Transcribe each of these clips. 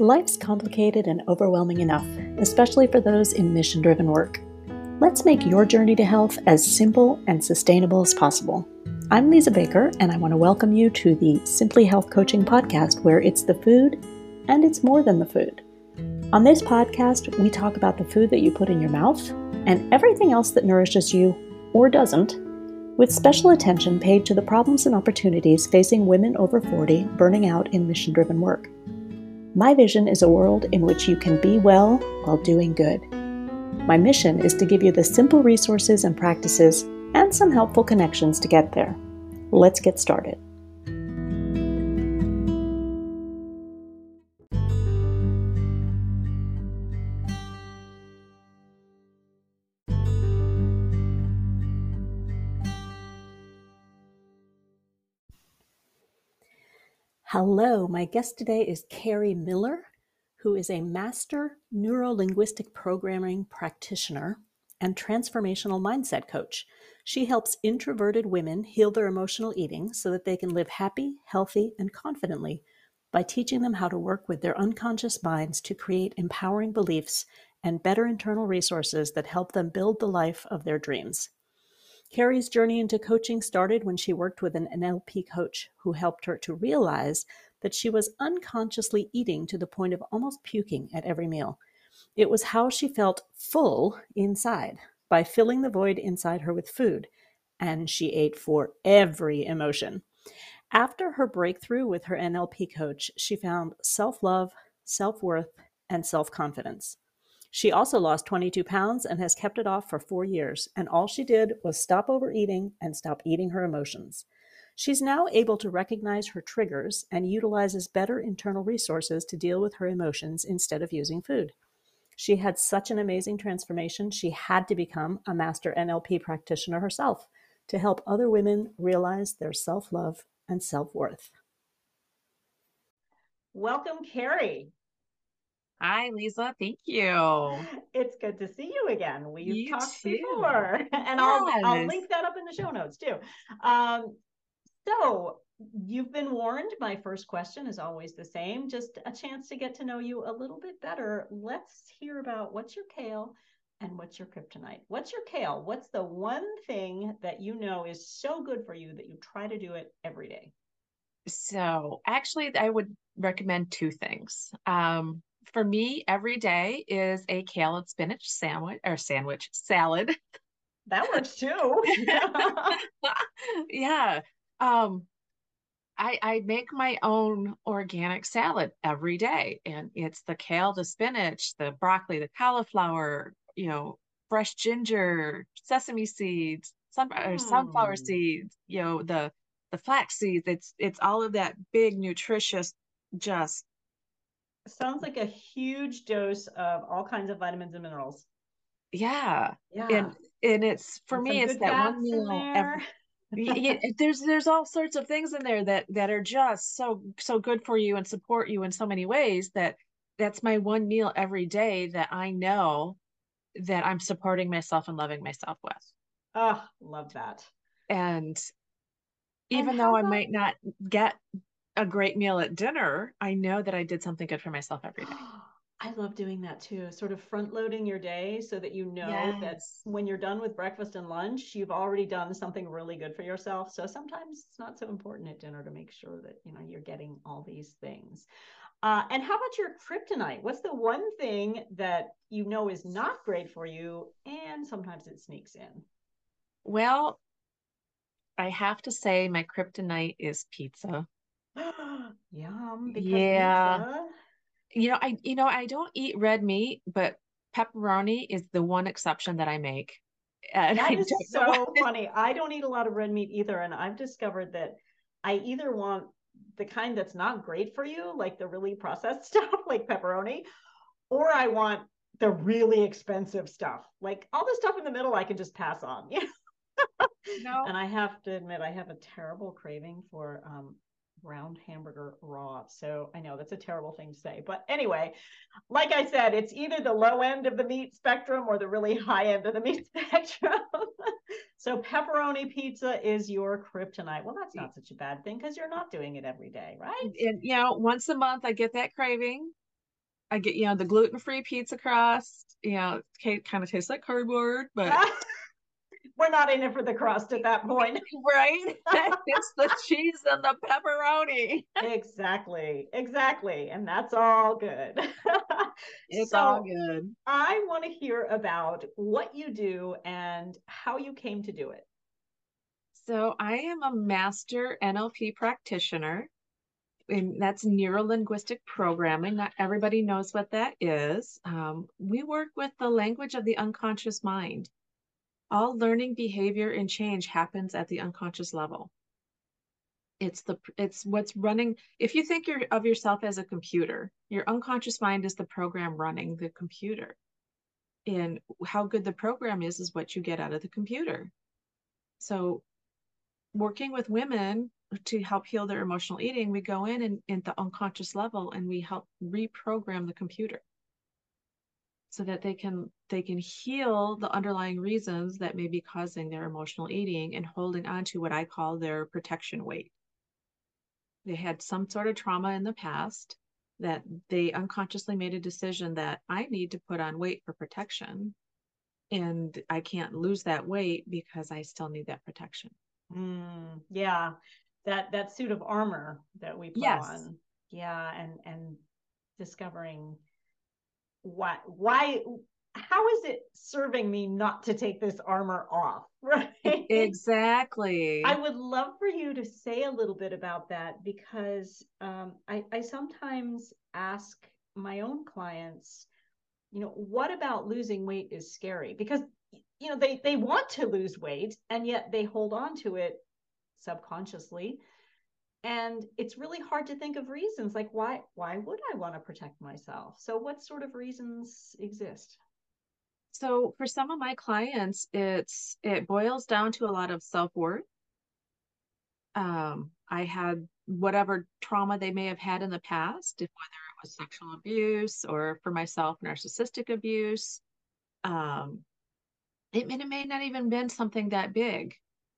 Life's complicated and overwhelming enough, especially for those in mission driven work. Let's make your journey to health as simple and sustainable as possible. I'm Lisa Baker, and I want to welcome you to the Simply Health Coaching Podcast, where it's the food and it's more than the food. On this podcast, we talk about the food that you put in your mouth and everything else that nourishes you or doesn't, with special attention paid to the problems and opportunities facing women over 40 burning out in mission driven work. My vision is a world in which you can be well while doing good. My mission is to give you the simple resources and practices and some helpful connections to get there. Let's get started. Hello, my guest today is Karrie Miller, who is a master neurolinguistic programming practitioner and transformational mindset coach. She helps introverted women heal their emotional eating so that they can live happy, healthy, and confidently by teaching them how to work with their unconscious minds to create empowering beliefs and better internal resources that help them build the life of their dreams. Karrie's journey into coaching started when she worked with an NLP coach who helped her to realize that she was unconsciously eating to the point of almost puking at every meal. It was how she felt full inside by filling the void inside her with food, and she ate for every emotion. After her breakthrough with her NLP coach, she found self love, self worth, and self confidence. She also lost 22 pounds and has kept it off for four years, and all she did was stop overeating and stop eating her emotions. She's now able to recognize her triggers and utilizes better internal resources to deal with her emotions instead of using food. She had such an amazing transformation, she had to become a master NLP practitioner herself to help other women realize their self love and self worth. Welcome, Karrie. Hi, Lisa. Thank you. It's good to see you again. We've you talked too. before, and yes. I'll I'll link that up in the show notes too. Um, so you've been warned. My first question is always the same. Just a chance to get to know you a little bit better. Let's hear about what's your kale and what's your kryptonite. What's your kale? What's the one thing that you know is so good for you that you try to do it every day? So actually, I would recommend two things. Um, for me every day is a kale and spinach sandwich or sandwich salad. That works too. yeah. Um I I make my own organic salad every day and it's the kale, the spinach, the broccoli, the cauliflower, you know, fresh ginger, sesame seeds, sun, mm. sunflower hmm. seeds, you know, the the flax seeds. It's it's all of that big nutritious just sounds like a huge dose of all kinds of vitamins and minerals. Yeah. Yeah. And and it's for and me it's that one meal every, yeah, there's there's all sorts of things in there that that are just so so good for you and support you in so many ways that that's my one meal every day that I know that I'm supporting myself and loving myself with. Oh, love that. And even and though I might not get a great meal at dinner, I know that I did something good for myself every day. I love doing that too. Sort of front loading your day so that you know yes. that when you're done with breakfast and lunch, you've already done something really good for yourself. So sometimes it's not so important at dinner to make sure that you know you're getting all these things. Uh, and how about your kryptonite? What's the one thing that you know is not great for you, and sometimes it sneaks in? Well, I have to say my kryptonite is pizza. Yum. yeah. Pizza? You know, I you know, I don't eat red meat, but pepperoni is the one exception that I make. And that is so funny. I don't eat a lot of red meat either. And I've discovered that I either want the kind that's not great for you, like the really processed stuff, like pepperoni, or I want the really expensive stuff. Like all the stuff in the middle, I can just pass on. Yeah. no. And I have to admit, I have a terrible craving for um, round hamburger raw. So I know that's a terrible thing to say. But anyway, like I said, it's either the low end of the meat spectrum or the really high end of the meat spectrum. so pepperoni pizza is your kryptonite. Well, that's not such a bad thing because you're not doing it every day, right? And you know, once a month I get that craving. I get, you know, the gluten-free pizza crust, you know, it kind of tastes like cardboard, but we're not in it for the crust at that point. right? it's the cheese and the pepperoni. exactly. Exactly. And that's all good. it's so all good. I want to hear about what you do and how you came to do it. So, I am a master NLP practitioner and that's neuro linguistic programming. Not everybody knows what that is. Um, we work with the language of the unconscious mind. All learning, behavior, and change happens at the unconscious level. It's the it's what's running. If you think you're, of yourself as a computer, your unconscious mind is the program running the computer. And how good the program is is what you get out of the computer. So working with women to help heal their emotional eating, we go in and at the unconscious level and we help reprogram the computer so that they can they can heal the underlying reasons that may be causing their emotional eating and holding on to what I call their protection weight. They had some sort of trauma in the past that they unconsciously made a decision that I need to put on weight for protection and I can't lose that weight because I still need that protection. Mm, yeah that that suit of armor that we put yes. on yeah and and discovering why why how is it serving me not to take this armor off right? Exactly. I would love for you to say a little bit about that because um, I, I sometimes ask my own clients you know what about losing weight is scary? Because you know they they want to lose weight and yet they hold on to it subconsciously and it's really hard to think of reasons like why why would i want to protect myself? So what sort of reasons exist? So for some of my clients it's it boils down to a lot of self-worth. Um i had whatever trauma they may have had in the past if whether it was sexual abuse or for myself narcissistic abuse um it, it may not even been something that big.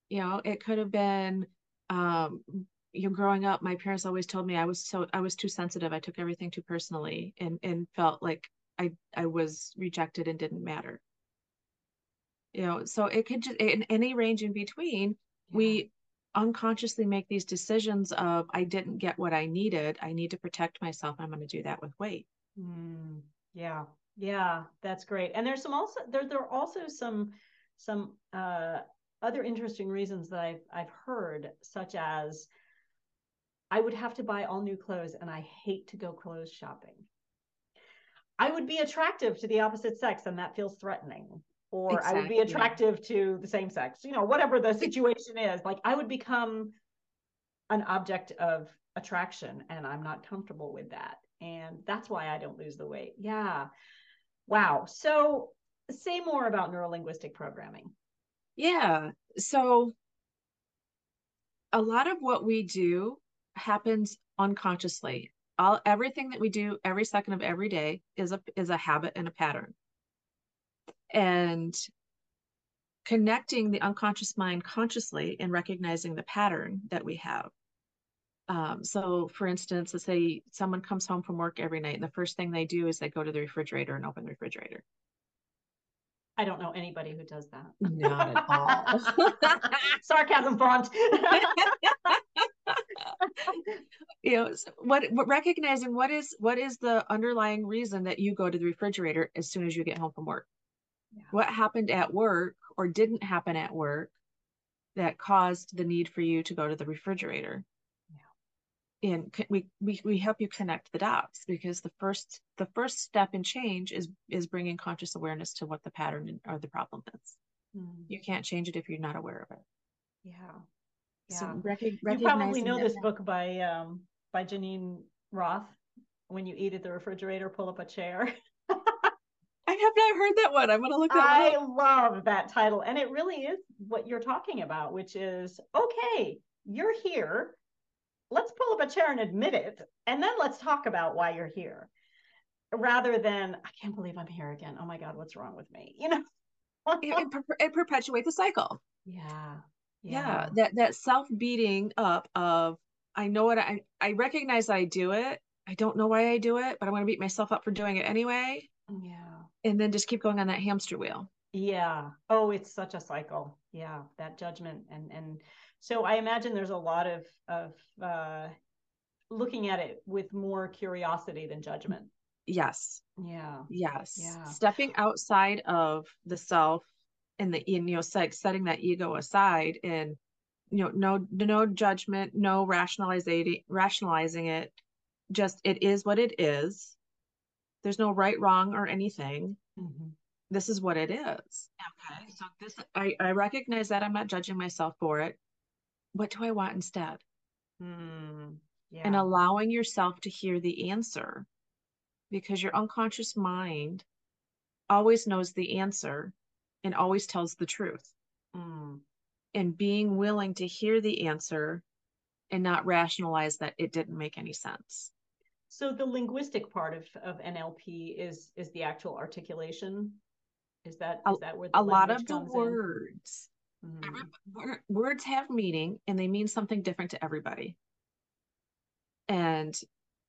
You know it could have been um you know growing up my parents always told me i was so i was too sensitive. I took everything too personally and and felt like i i was rejected and didn't matter. You know so it could just in any range in between yeah. we unconsciously make these decisions of i didn't get what i needed. I need to protect myself. I'm going to do that with weight. Mm, yeah. Yeah that's great. And there's some also there, there are also some some uh other interesting reasons that I've I've heard, such as I would have to buy all new clothes and I hate to go clothes shopping. I would be attractive to the opposite sex and that feels threatening. Or exactly. I would be attractive to the same sex, you know, whatever the situation is. Like I would become an object of attraction and I'm not comfortable with that. And that's why I don't lose the weight. Yeah. Wow. So say more about neurolinguistic programming. Yeah. So a lot of what we do happens unconsciously. All everything that we do every second of every day is a is a habit and a pattern. And connecting the unconscious mind consciously and recognizing the pattern that we have. Um, so, for instance, let's say someone comes home from work every night, and the first thing they do is they go to the refrigerator and open the refrigerator. I don't know anybody who does that. Not at all. Sarcasm font. you know what, what recognizing what is what is the underlying reason that you go to the refrigerator as soon as you get home from work yeah. what happened at work or didn't happen at work that caused the need for you to go to the refrigerator yeah. and we, we we help you connect the dots because the first the first step in change is is bringing conscious awareness to what the pattern or the problem is mm. you can't change it if you're not aware of it yeah yeah. So rec- you probably know this book by um, by Geneen Roth. When you eat at the refrigerator, pull up a chair. I have not heard that one. I'm going to look that up. I up. love that title, and it really is what you're talking about, which is okay. You're here. Let's pull up a chair and admit it, and then let's talk about why you're here, rather than I can't believe I'm here again. Oh my God, what's wrong with me? You know, it, it, it perpetuates the cycle. Yeah, yeah, yeah that that self beating up of i know what i i recognize i do it I don't know why I do it, but I'm going to beat myself up for doing it anyway. Yeah. And then just keep going on that hamster wheel. Yeah. Oh, it's such a cycle. Yeah, that judgment and and so I imagine there's a lot of of uh looking at it with more curiosity than judgment. Yes. Yeah. Yes. Yeah. Stepping outside of the self and the you know setting that ego aside and you know no no judgment, no rationalizing rationalizing it. Just it is what it is. There's no right, wrong, or anything. Mm-hmm. This is what it is. Okay. So this I, I recognize that I'm not judging myself for it. What do I want instead? Mm, yeah. And allowing yourself to hear the answer because your unconscious mind always knows the answer and always tells the truth. Mm. And being willing to hear the answer and not rationalize that it didn't make any sense. So the linguistic part of, of NLP is is the actual articulation. Is that is that where a lot of the words? Mm. Words have meaning and they mean something different to everybody. And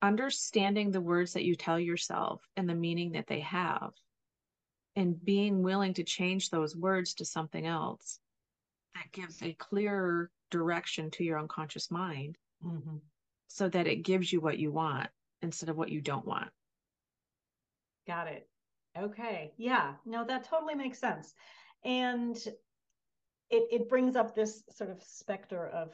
understanding the words that you tell yourself and the meaning that they have and being willing to change those words to something else that gives a clearer direction to your unconscious mind mm-hmm. so that it gives you what you want instead of what you don't want. Got it. Okay. Yeah. No, that totally makes sense. And it, it brings up this sort of specter of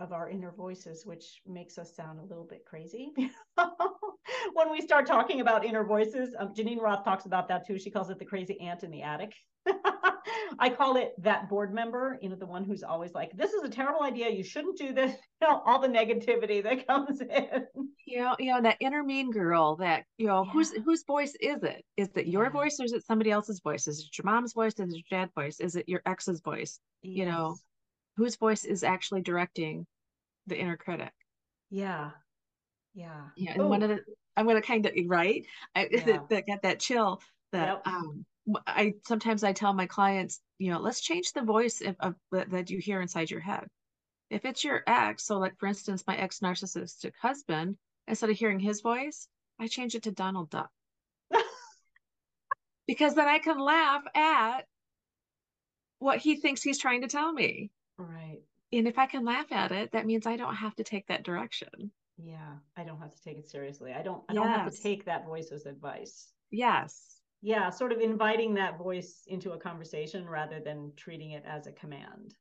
of our inner voices, which makes us sound a little bit crazy. when we start talking about inner voices, um, Geneen Roth talks about that too. She calls it the crazy ant in the attic. I call it that board member, you know, the one who's always like, this is a terrible idea. You shouldn't do this. You know, all the negativity that comes in. You know, you know, that inner mean girl that, you know, yeah. whose whose voice is it? Is it your yeah. voice or is it somebody else's voice? Is it your mom's voice? Is it your dad's voice? Is it your ex's voice? Yes. You know, whose voice is actually directing the inner critic yeah yeah yeah and Ooh. one of the i'm gonna kind of right i yeah. that get that chill that yep. um i sometimes i tell my clients you know let's change the voice of, of that you hear inside your head if it's your ex so like for instance my ex narcissistic husband instead of hearing his voice i change it to donald duck because then i can laugh at what he thinks he's trying to tell me right and if I can laugh at it, that means I don't have to take that direction. Yeah, I don't have to take it seriously. I don't I yes. don't have to take that voice as advice. Yes. Yeah, sort of inviting that voice into a conversation rather than treating it as a command.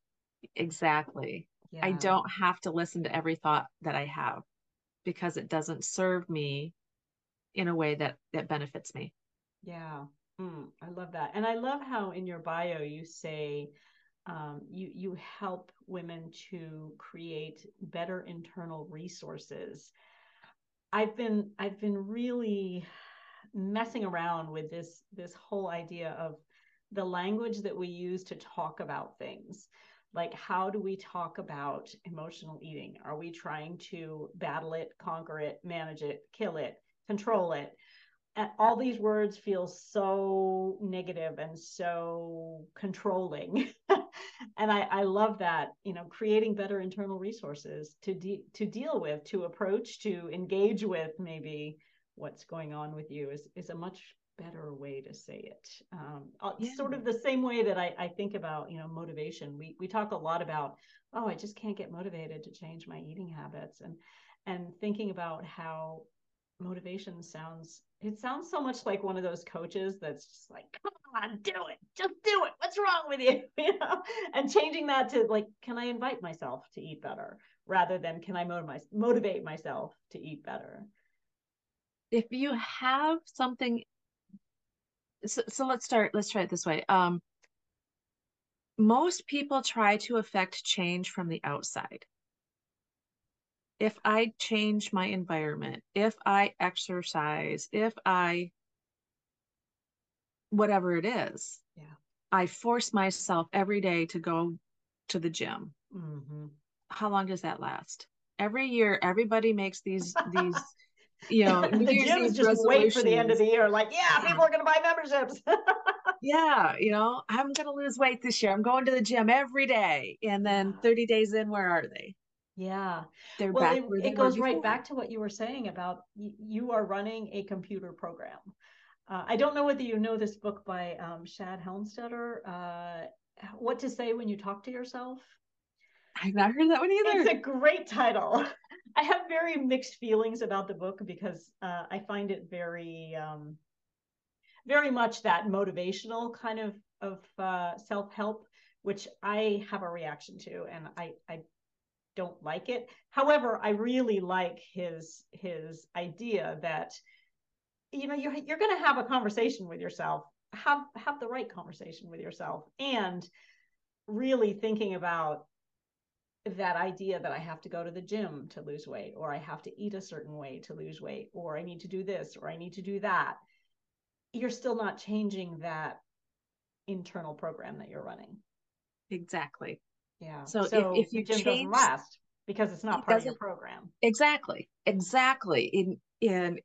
Exactly. Yeah. I don't have to listen to every thought that I have because it doesn't serve me in a way that that benefits me. Yeah. Mm, I love that. And I love how in your bio you say um, you you help women to create better internal resources. I've been I've been really messing around with this this whole idea of the language that we use to talk about things. Like how do we talk about emotional eating? Are we trying to battle it conquer it manage it kill it control it? And all these words feel so negative and so controlling and I, I love that you know creating better internal resources to de- to deal with to approach to engage with maybe what's going on with you is is a much better way to say it um, uh, yeah. sort of the same way that I, I think about you know motivation we we talk a lot about oh i just can't get motivated to change my eating habits and and thinking about how motivation sounds it sounds so much like one of those coaches that's just like come on do it. Just do it. What's wrong with you? You know? And changing that to like can i invite myself to eat better? Rather than can i motivate motivate myself to eat better? If you have something so, so let's start let's try it this way. Um most people try to affect change from the outside if I change my environment, if I exercise, if I, whatever it is, yeah, I force myself every day to go to the gym. Mm-hmm. How long does that last? Every year, everybody makes these these. You know, the gyms just wait for the end of the year. Like, yeah, people are going to buy memberships. yeah, you know, I'm going to lose weight this year. I'm going to the gym every day, and then 30 days in, where are they? Yeah. They're well, back it, it goes right back to what you were saying about y- you are running a computer program. Uh, I don't know whether you know this book by um, Shad Helmstetter, uh, What to Say When You Talk to Yourself. I've not heard that one either. It's a great title. I have very mixed feelings about the book because uh, I find it very, um, very much that motivational kind of of uh, self help, which I have a reaction to, and I I don't like it. However, I really like his his idea that you know you're you're going to have a conversation with yourself. Have have the right conversation with yourself, and really thinking about that idea that I have to go to the gym to lose weight, or I have to eat a certain way to lose weight, or I need to do this, or I need to do that. You're still not changing that internal program that you're running. Exactly. Yeah. So if- so if you the gym change- doesn't last because it's not It part of your program. Exactly. Exactly. In in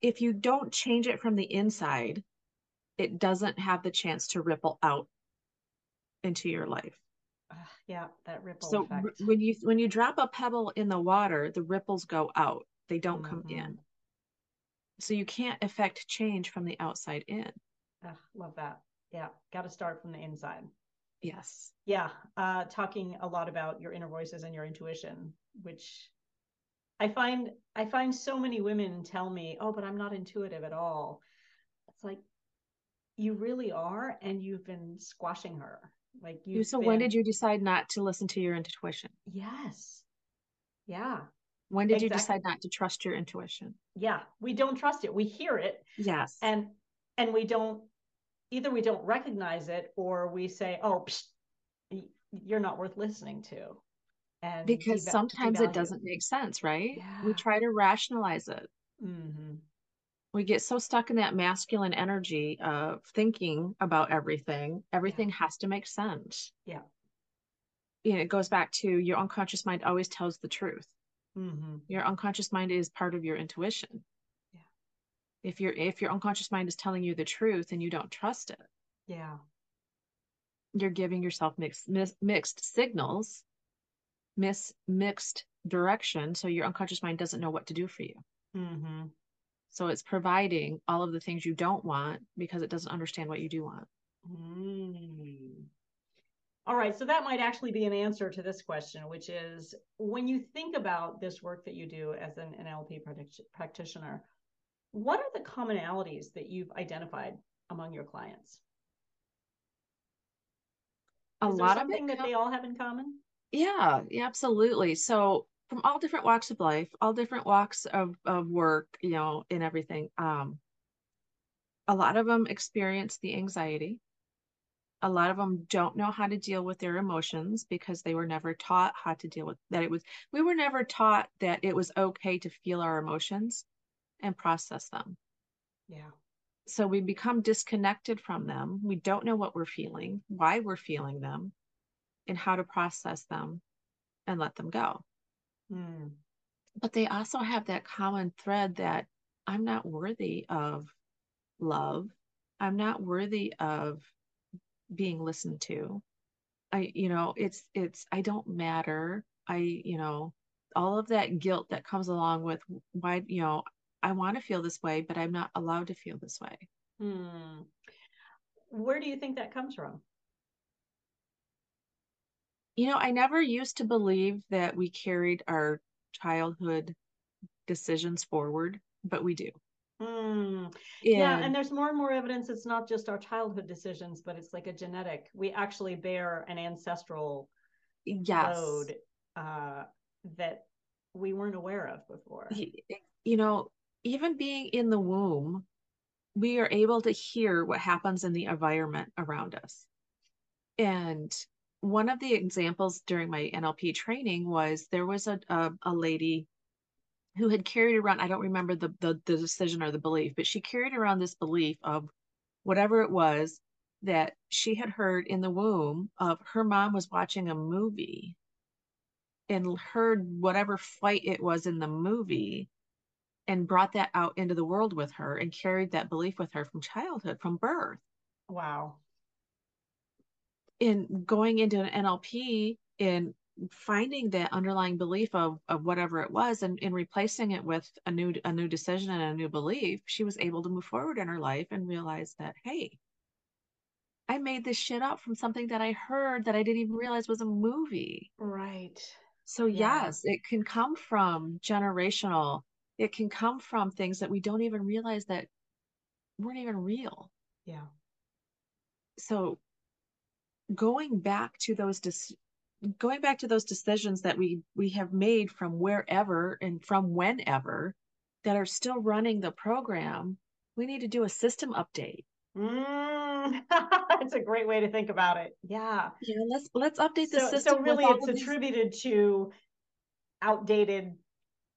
if you don't change it from the inside, it doesn't have the chance to ripple out into your life. Ugh, yeah, that ripple So effect. r- when you when you drop a pebble in the water, the ripples go out. They don't come Mhm. in. So you can't affect change from the outside in. Ugh, love that. Yeah, got to start from the inside. Yes. Yeah, uh, talking a lot about your inner voices and your intuition, which I find I find so many women tell me, "Oh, but I'm not intuitive at all." It's like you really are, and you've been squashing her. Like you. so when did you decide not to listen to your intuition? Yes. Yeah. When did you decide not to trust your intuition? Yeah. We don't trust it. We hear it, Yes. and and we don't either we don't recognize it or we say oh psh, you're not worth listening to and because sometimes it doesn't make sense, right? We try to rationalize it. Mhm. We get so stuck in that masculine energy of thinking about everything. Everything has to make sense. Yeah. You know, it goes back to your unconscious mind always tells the truth. Mhm. Your unconscious mind is part of your intuition. If your if your unconscious mind is telling you the truth and you don't trust it, yeah you're giving yourself mixed mis, mixed signals, miss mixed direction. So your unconscious mind doesn't know what to do for you. hmm So it's providing all of the things you don't want because it doesn't understand what you do want. Mm. All right, so that might actually be an answer to this question, which is when you think about this work that you do as an NLP practitioner, what are the commonalities that you've identified among your clients? A Is lot of something that they all have in common? yeah, yeah, absolutely. So from all different walks of life, all different walks of of work, you know, and everything. Um, a lot of them experience the anxiety. A lot of them don't know how to deal with their emotions because they were never taught how to deal with that. It was we were never taught that it was okay to feel our emotions and process them. Yeah. so we become disconnected from them. We don't know what we're feeling, why we're feeling them, and how to process them and let them go. Mm. But they also have that common thread that I'm not worthy of love. I'm not worthy of being listened to. I, you know, it's, it's, I don't matter. I, you know, all of that guilt that comes along with why, you know, I want to feel this way, but I'm not allowed to feel this way. Hmm. Where do you think that comes from? You know, I never used to believe that we carried our childhood decisions forward, but we do. Hmm. Yeah, And and there's more and more evidence it's not just our childhood decisions, but it's like a genetic. We actually bear an ancestral yes, load uh, that we weren't aware of before. you know, even being in the womb, we are able to hear what happens in the environment around us. And one of the examples during my NLP training was there was a a, a lady who had carried around, I don't remember the, the the decision or the belief, but she carried around this belief of whatever it was that she had heard in the womb of her mom was watching a movie and heard whatever fight it was in the movie and brought that out into the world with her and carried that belief with her from childhood, from birth. Wow. In going into an NLP and finding that underlying belief of, of whatever it was and, and replacing it with a new a new decision and a new belief she was able to move forward in her life and realize that hey i made this shit up from something that i heard that i didn't even realize was a movie right so yeah. yes it can come from generational it can come from things that we don't even realize that weren't even real. Yeah. So going back to those dis- going back to those decisions that we we have made from wherever and from whenever that are still running the program we need to do a system update. Mm, that's a great way to think about it. Yeah. Yeah let's let's update the so, system so really it's attributed these... to outdated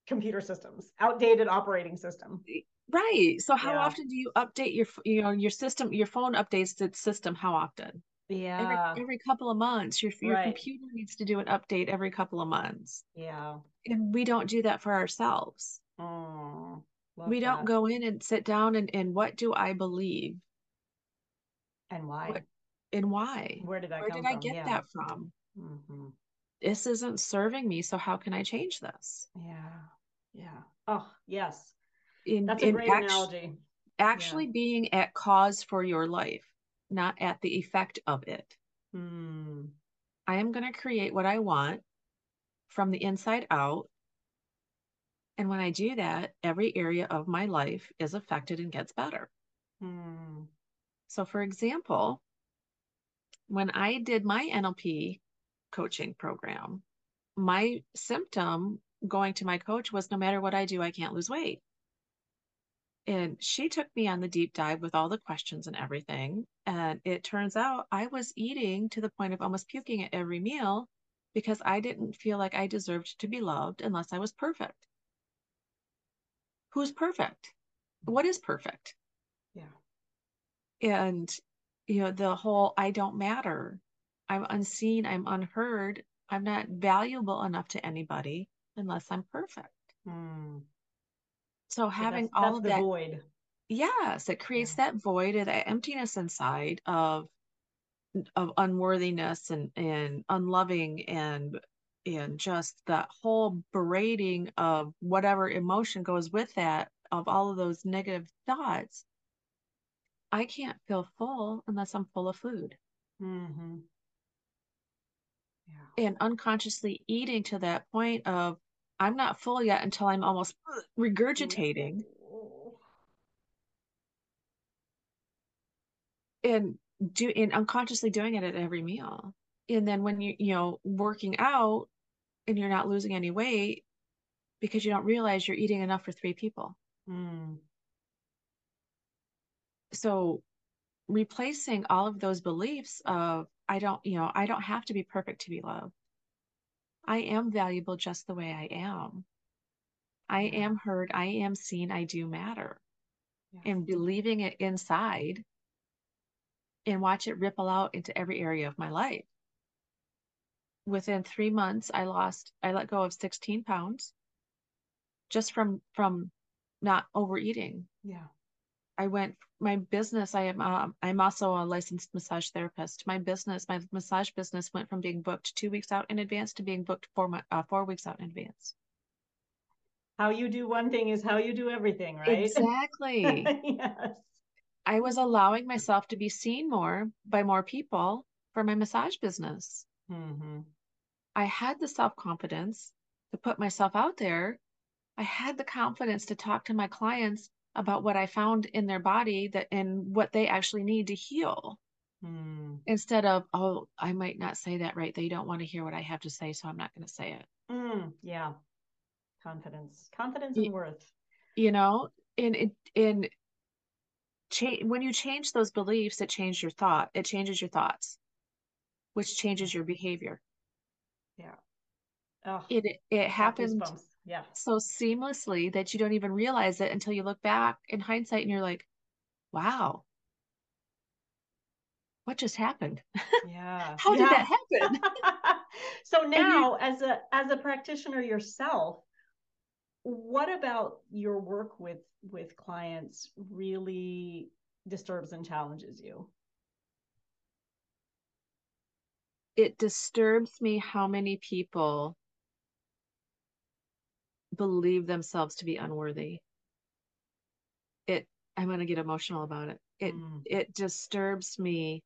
computer systems outdated operating system right so how yeah. often do you update your you know your system your phone updates its system how often yeah every, every couple of months your, your right. computer needs to do an update every couple of months yeah and we don't do that for ourselves oh we that. don't go in and sit down and, and what do i believe and why what, and why where did that where did from? i get yeah. that from mm-hmm. This isn't serving me so how can i change this yeah yeah oh yes in, that's a great analogy actually yeah. being at cause for your life not at the effect of it. Hmm. I am going to create what I want from the inside out. And when I do that, every area of my life is affected and gets better. Hmm. So, for example, when I did my NLP coaching program, my symptom going to my coach was no matter what I do, I can't lose weight. And she took me on the deep dive with all the questions and everything. And it turns out I was eating to the point of almost puking at every meal because I didn't feel like I deserved to be loved unless I was perfect. Who's perfect? What is perfect? Yeah. And, you know, the whole I don't matter. I'm unseen. I'm unheard. I'm not valuable enough to anybody unless I'm perfect. Hmm. So having that's, all that's of the that void. Yes, it creates yeah. that void or that emptiness inside of of unworthiness and and unloving and and just that whole berating of whatever emotion goes with that of all of those negative thoughts i can't feel full unless i'm full of food mm-hmm. Yeah. and unconsciously eating to that point of I'm not full yet until I'm almost regurgitating. And do and unconsciously doing it at every meal. And then when you, you know, working out and you're not losing any weight because you don't realize you're eating enough for three people. Mm. So replacing all of those beliefs of I don't, you know, I don't have to be perfect to be loved. I am valuable just the way I am. I yeah. am heard. I am seen. I do matter. Yeah. And believing it inside and watch it ripple out into every area of my life. Within three months, I lost, I let go of 16 pounds just from, from not overeating. Yeah. I went my business. I am uh, I'm also a licensed massage therapist. My business, my massage business, went from being booked two weeks out in advance to being booked four uh, four weeks out in advance. How you do one thing is how you do everything, right? Exactly. yes. I was allowing myself to be seen more by more people for my massage business. Mm-hmm. I had the self confidence to put myself out there. I had the confidence to talk to my clients about what I found in their body that and what they actually need to heal. Mm. Instead of, oh, I might not say that right. They don't want to hear what I have to say, so I'm not going to say it. Mm, yeah. Confidence. Confidence and worth. You know, in it in change when you change those beliefs, it changes your thought. It changes your thoughts, which changes your behavior. Yeah. Oh, it it, it happened. Goosebumps yeah. so seamlessly that you don't even realize it until you look back in hindsight and you're like wow. What just happened? Yeah. How yeah. did that happen? So now as a as a practitioner yourself what about your work with with clients really disturbs and challenges you? It disturbs me how many people believe themselves to be unworthy. It I'm going to get emotional about it. It Mm. it disturbs me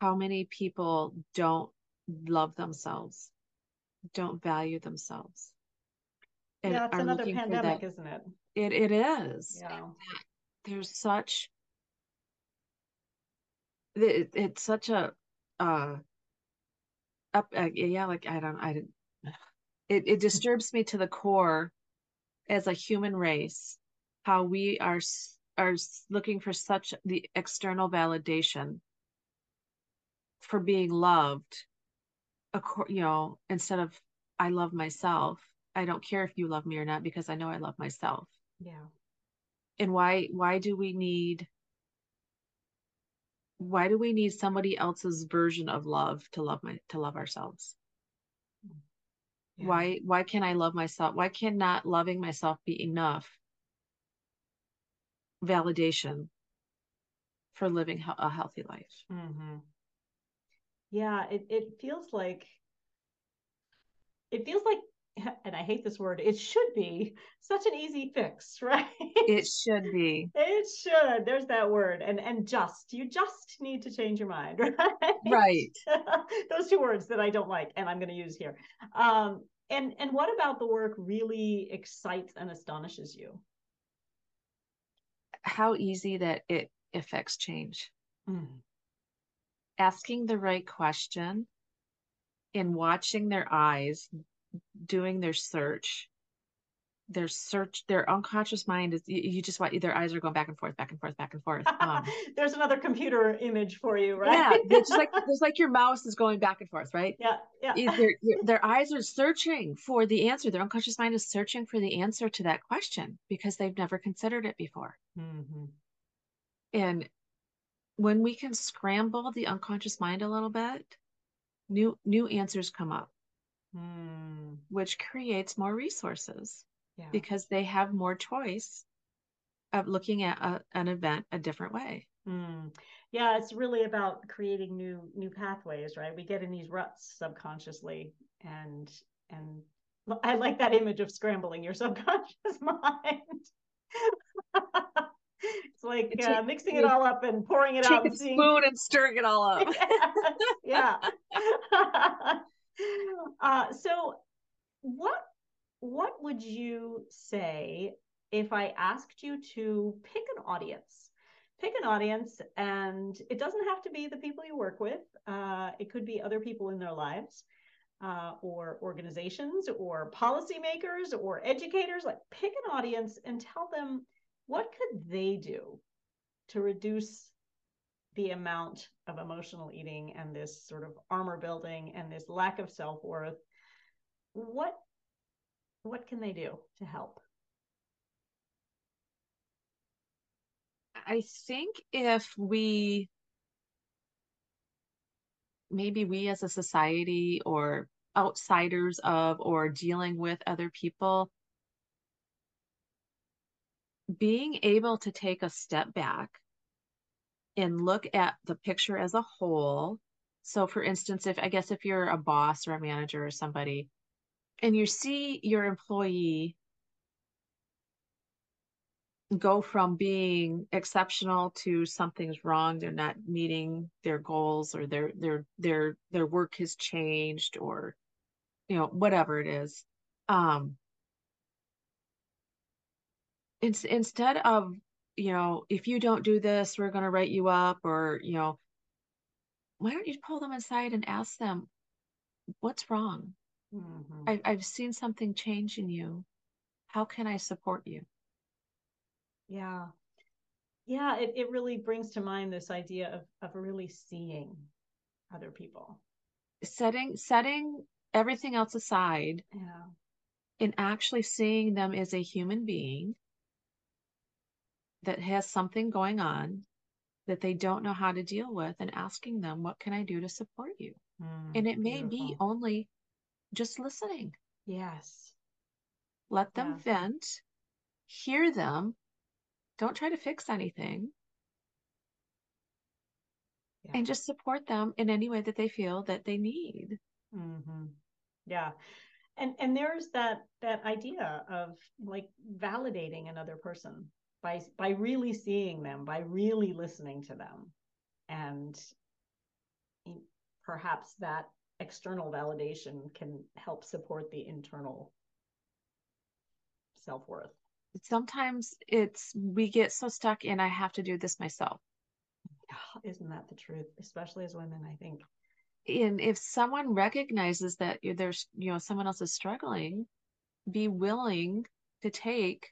how many people don't love themselves, don't value themselves. and yeah, it's another pandemic, that. isn't it? It it is. Yeah. There's such it, it's such a uh up uh, yeah like I don't I didn't it it disturbs me to the core as a human race how we are are looking for such the external validation for being loved you know instead of I love myself I don't care if you love me or not because I know I love myself Yeah. and why why do we need why do we need somebody else's version of love to love my to love ourselves? Yeah. why why can't i love myself? Why can not loving myself be enough validation for living a healthy life? Hmm Yeah, it, it feels like it feels like and I hate this word, it should be such an easy fix, right? it should be It should. There's that word. And and just. You just need to change your mind, right? right Those two words that I don't like and I'm going to use here. Um and and what about the work really excites and astonishes you? how easy that it affects change Mm. asking the right question and watching their eyes doing their search their search their unconscious mind is you, you just want their eyes are going back and forth back and forth back and forth um, There's another computer image for you, right? yeah it's like it's like your mouse is going back and forth right yeah, yeah. Their, their- eyes are searching for the answer their unconscious mind is searching for the answer to that question because they've never considered it before Mhm. and when we can scramble the unconscious mind a little bit new new answers come up Mm. which creates more resources Yeah. because they have more choice of looking at a, an event a different way Mm. Yeah, it's really about creating new new pathways, right? We get in these ruts subconsciously, and and I like that image of scrambling your subconscious mind. it's like uh, mixing you it all up and pouring it out and seeing. spoon and stirring it all up yeah. Uh, so, what what would you say if I asked you to pick an audience? Pick an audience, and it doesn't have to be the people you work with. Uh, it could be other people in their lives, uh, or organizations, or policymakers, or educators. Like, pick an audience and tell them what could they do to reduce the amount of emotional eating and this sort of armor building and this lack of self-worth what what can they do to help? I think if we maybe we as a society or outsiders of or dealing with other people being able to take a step back and look at the picture as a whole. So for instance if i guess if you're a boss or a manager or somebody and you see your employee go from being exceptional to something's wrong they're not meeting their goals or their their their their work has changed or you know whatever it is um it's instead of you know if you don't do this we're going to write you up or you know why don't you pull them aside and ask them what's wrong? Mhm. I, i've seen something change in you. How can i support you? Yeah. Yeah it, it really brings to mind this idea of of really seeing other people. Setting setting everything else aside yeah. and actually seeing them as a human being that has something going on that they don't know how to deal with and asking them what can i do to support you Mm, and it may be only just listening yes let them Yeah. vent hear them don't try to fix anything yeah. and just support them in any way that they feel that they need. Mm-hmm. Yeah. And and there's that that idea of like validating another person by by really seeing them, by really listening to them. And perhaps that external validation can help support the internal self-worth. Sometimes it's we get so stuck in i have to do this myself. Isn't that the truth? Especially as women i think. And if someone recognizes that there's you know someone else is struggling be willing to take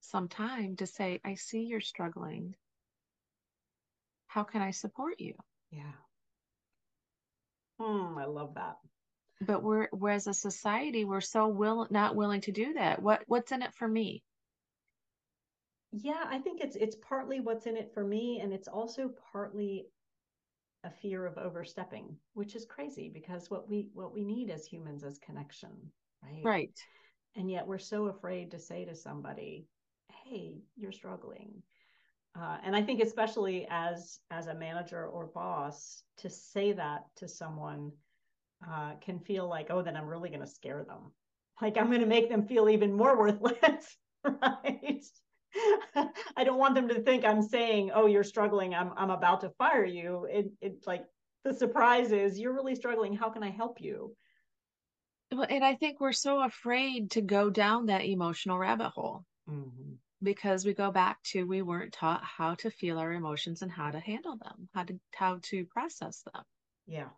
some time to say i see you're struggling. How can i support you? Yeah. Mm, i love that. But we're, we're as a society we're so will not willing to do that. What what's in it for me? Yeah i think it's it's partly what's in it for me and it's also partly a fear of overstepping which is crazy because what we what we need as humans is connection right? Right. And yet we're so afraid to say to somebody hey you're struggling uh, and i think especially as as a manager or boss to say that to someone uh, can feel like oh then i'm really going to scare them like i'm going to make them feel even more worthless right I don't want them to think I'm saying, "Oh, you're struggling. I'm I'm about to fire you." It it's like the surprise is you're really struggling. How can I help you? Well, and I think we're so afraid to go down that emotional rabbit hole mm-hmm. because we go back to we weren't taught how to feel our emotions and how to handle them, how to how to process them. Yeah.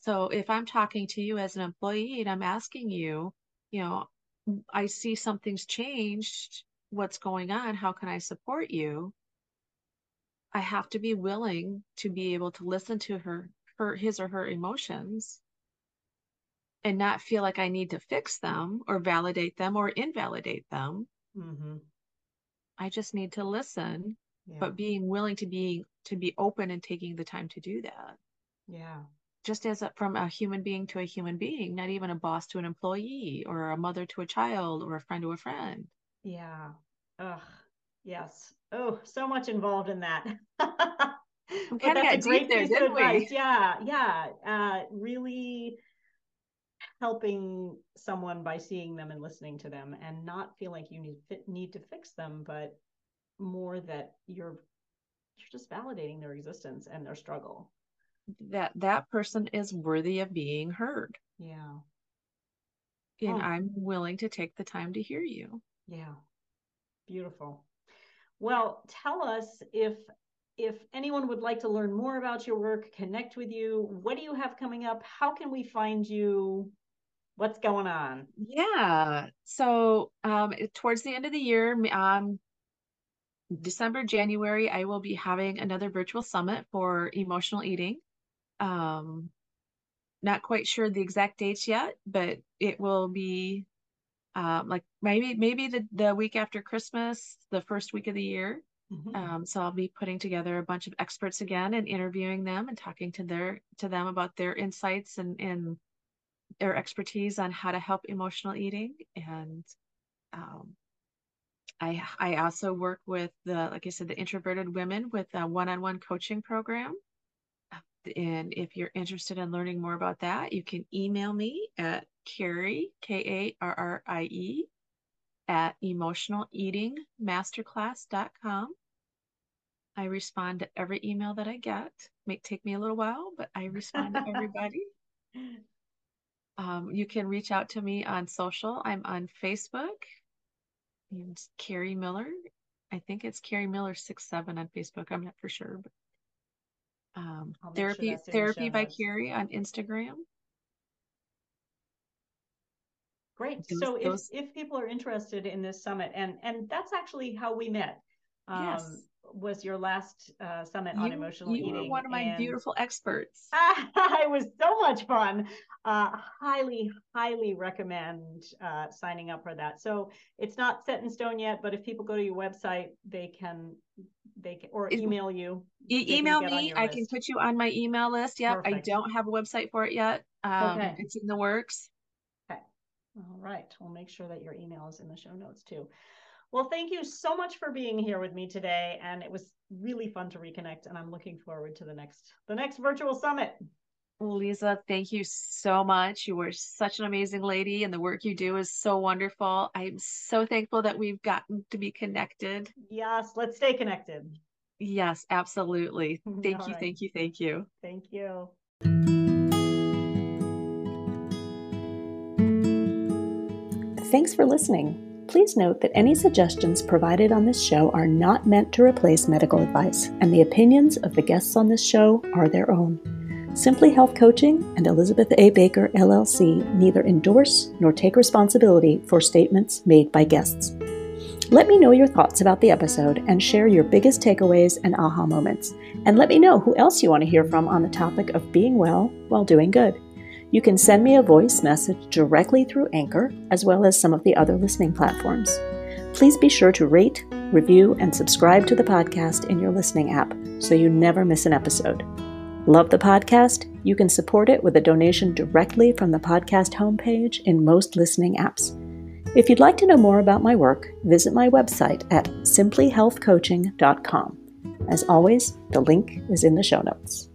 So if I'm talking to you as an employee and I'm asking you, you know, I see something's changed what's going on how can i support you i have to be willing to be able to listen to her her his or her emotions and not feel like i need to fix them or validate them or invalidate them mm-hmm. i just need to listen yeah. but being willing to be to be open and taking the time to do that yeah just as a, from a human being to a human being not even a boss to an employee or a mother to a child or a friend to a friend yeah. Ugh. Yes. Oh, so much involved in that. but that's a great there, piece of advice. We? Yeah. Yeah. Uh, really helping someone by seeing them and listening to them and not feel like you need need to fix them, but more that you're you're just validating their existence and their struggle. That that person is worthy of being heard. Yeah. And oh. I'm willing to take the time to hear you. Yeah. Beautiful. Well, tell us if if anyone would like to learn more about your work, connect with you, what do you have coming up? How can we find you? What's going on? Yeah. So, um, towards the end of the year, um, December, January, I will be having another virtual summit for emotional eating. Um, not quite sure the exact dates yet, but it will be um, like maybe maybe the, the week after Christmas, the first week of the year. Mm-hmm. Um, so I'll be putting together a bunch of experts again and interviewing them and talking to their to them about their insights and and their expertise on how to help emotional eating. And um, I I also work with the like I said the introverted women with a one-on-one coaching program. And if you're interested in learning more about that, you can email me at Karrie, K A R R I E, at emotionaleatingmasterclass.com. I respond to every email that I get. May take me a little while, but I respond to everybody. Um, you can reach out to me on social. I'm on Facebook. And Karrie Miller. I think it's Karrie Miller six seven on Facebook. I'm not for sure, but um, therapy sure therapy by Karrie on Instagram. Great. Those, so if, if people are interested in this summit, and and that's actually how we met. Um, yes. Was your last uh, summit you, on emotional you eating? You were one of my beautiful experts. it was so much fun. Uh, highly, highly recommend uh, signing up for that. So it's not set in stone yet, but if people go to your website, they can they can or email you. Email me. I list. can put you on my email list. Yep. Perfect. I don't have a website for it yet. Um, okay. It's in the works. Okay. All right. We'll make sure that your email is in the show notes too. Well, thank you so much for being here with me today. And it was really fun to reconnect. And I'm looking forward to the next the next virtual summit. Lisa, thank you so much. You were such an amazing lady, and the work you do is so wonderful. I'm so thankful that we've gotten to be connected. Yes, let's stay connected. Yes, absolutely. Thank All you, right. thank you, thank you. Thank you. Thanks for listening. Please note that any suggestions provided on this show are not meant to replace medical advice, and the opinions of the guests on this show are their own. Simply Health Coaching and Elizabeth A. Baker, LLC, neither endorse nor take responsibility for statements made by guests. Let me know your thoughts about the episode and share your biggest takeaways and aha moments. And let me know who else you want to hear from on the topic of being well while doing good. You can send me a voice message directly through Anchor, as well as some of the other listening platforms. Please be sure to rate, review, and subscribe to the podcast in your listening app so you never miss an episode. Love the podcast? You can support it with a donation directly from the podcast homepage in most listening apps. If you'd like to know more about my work, visit my website at simplyhealthcoaching.com. As always, the link is in the show notes.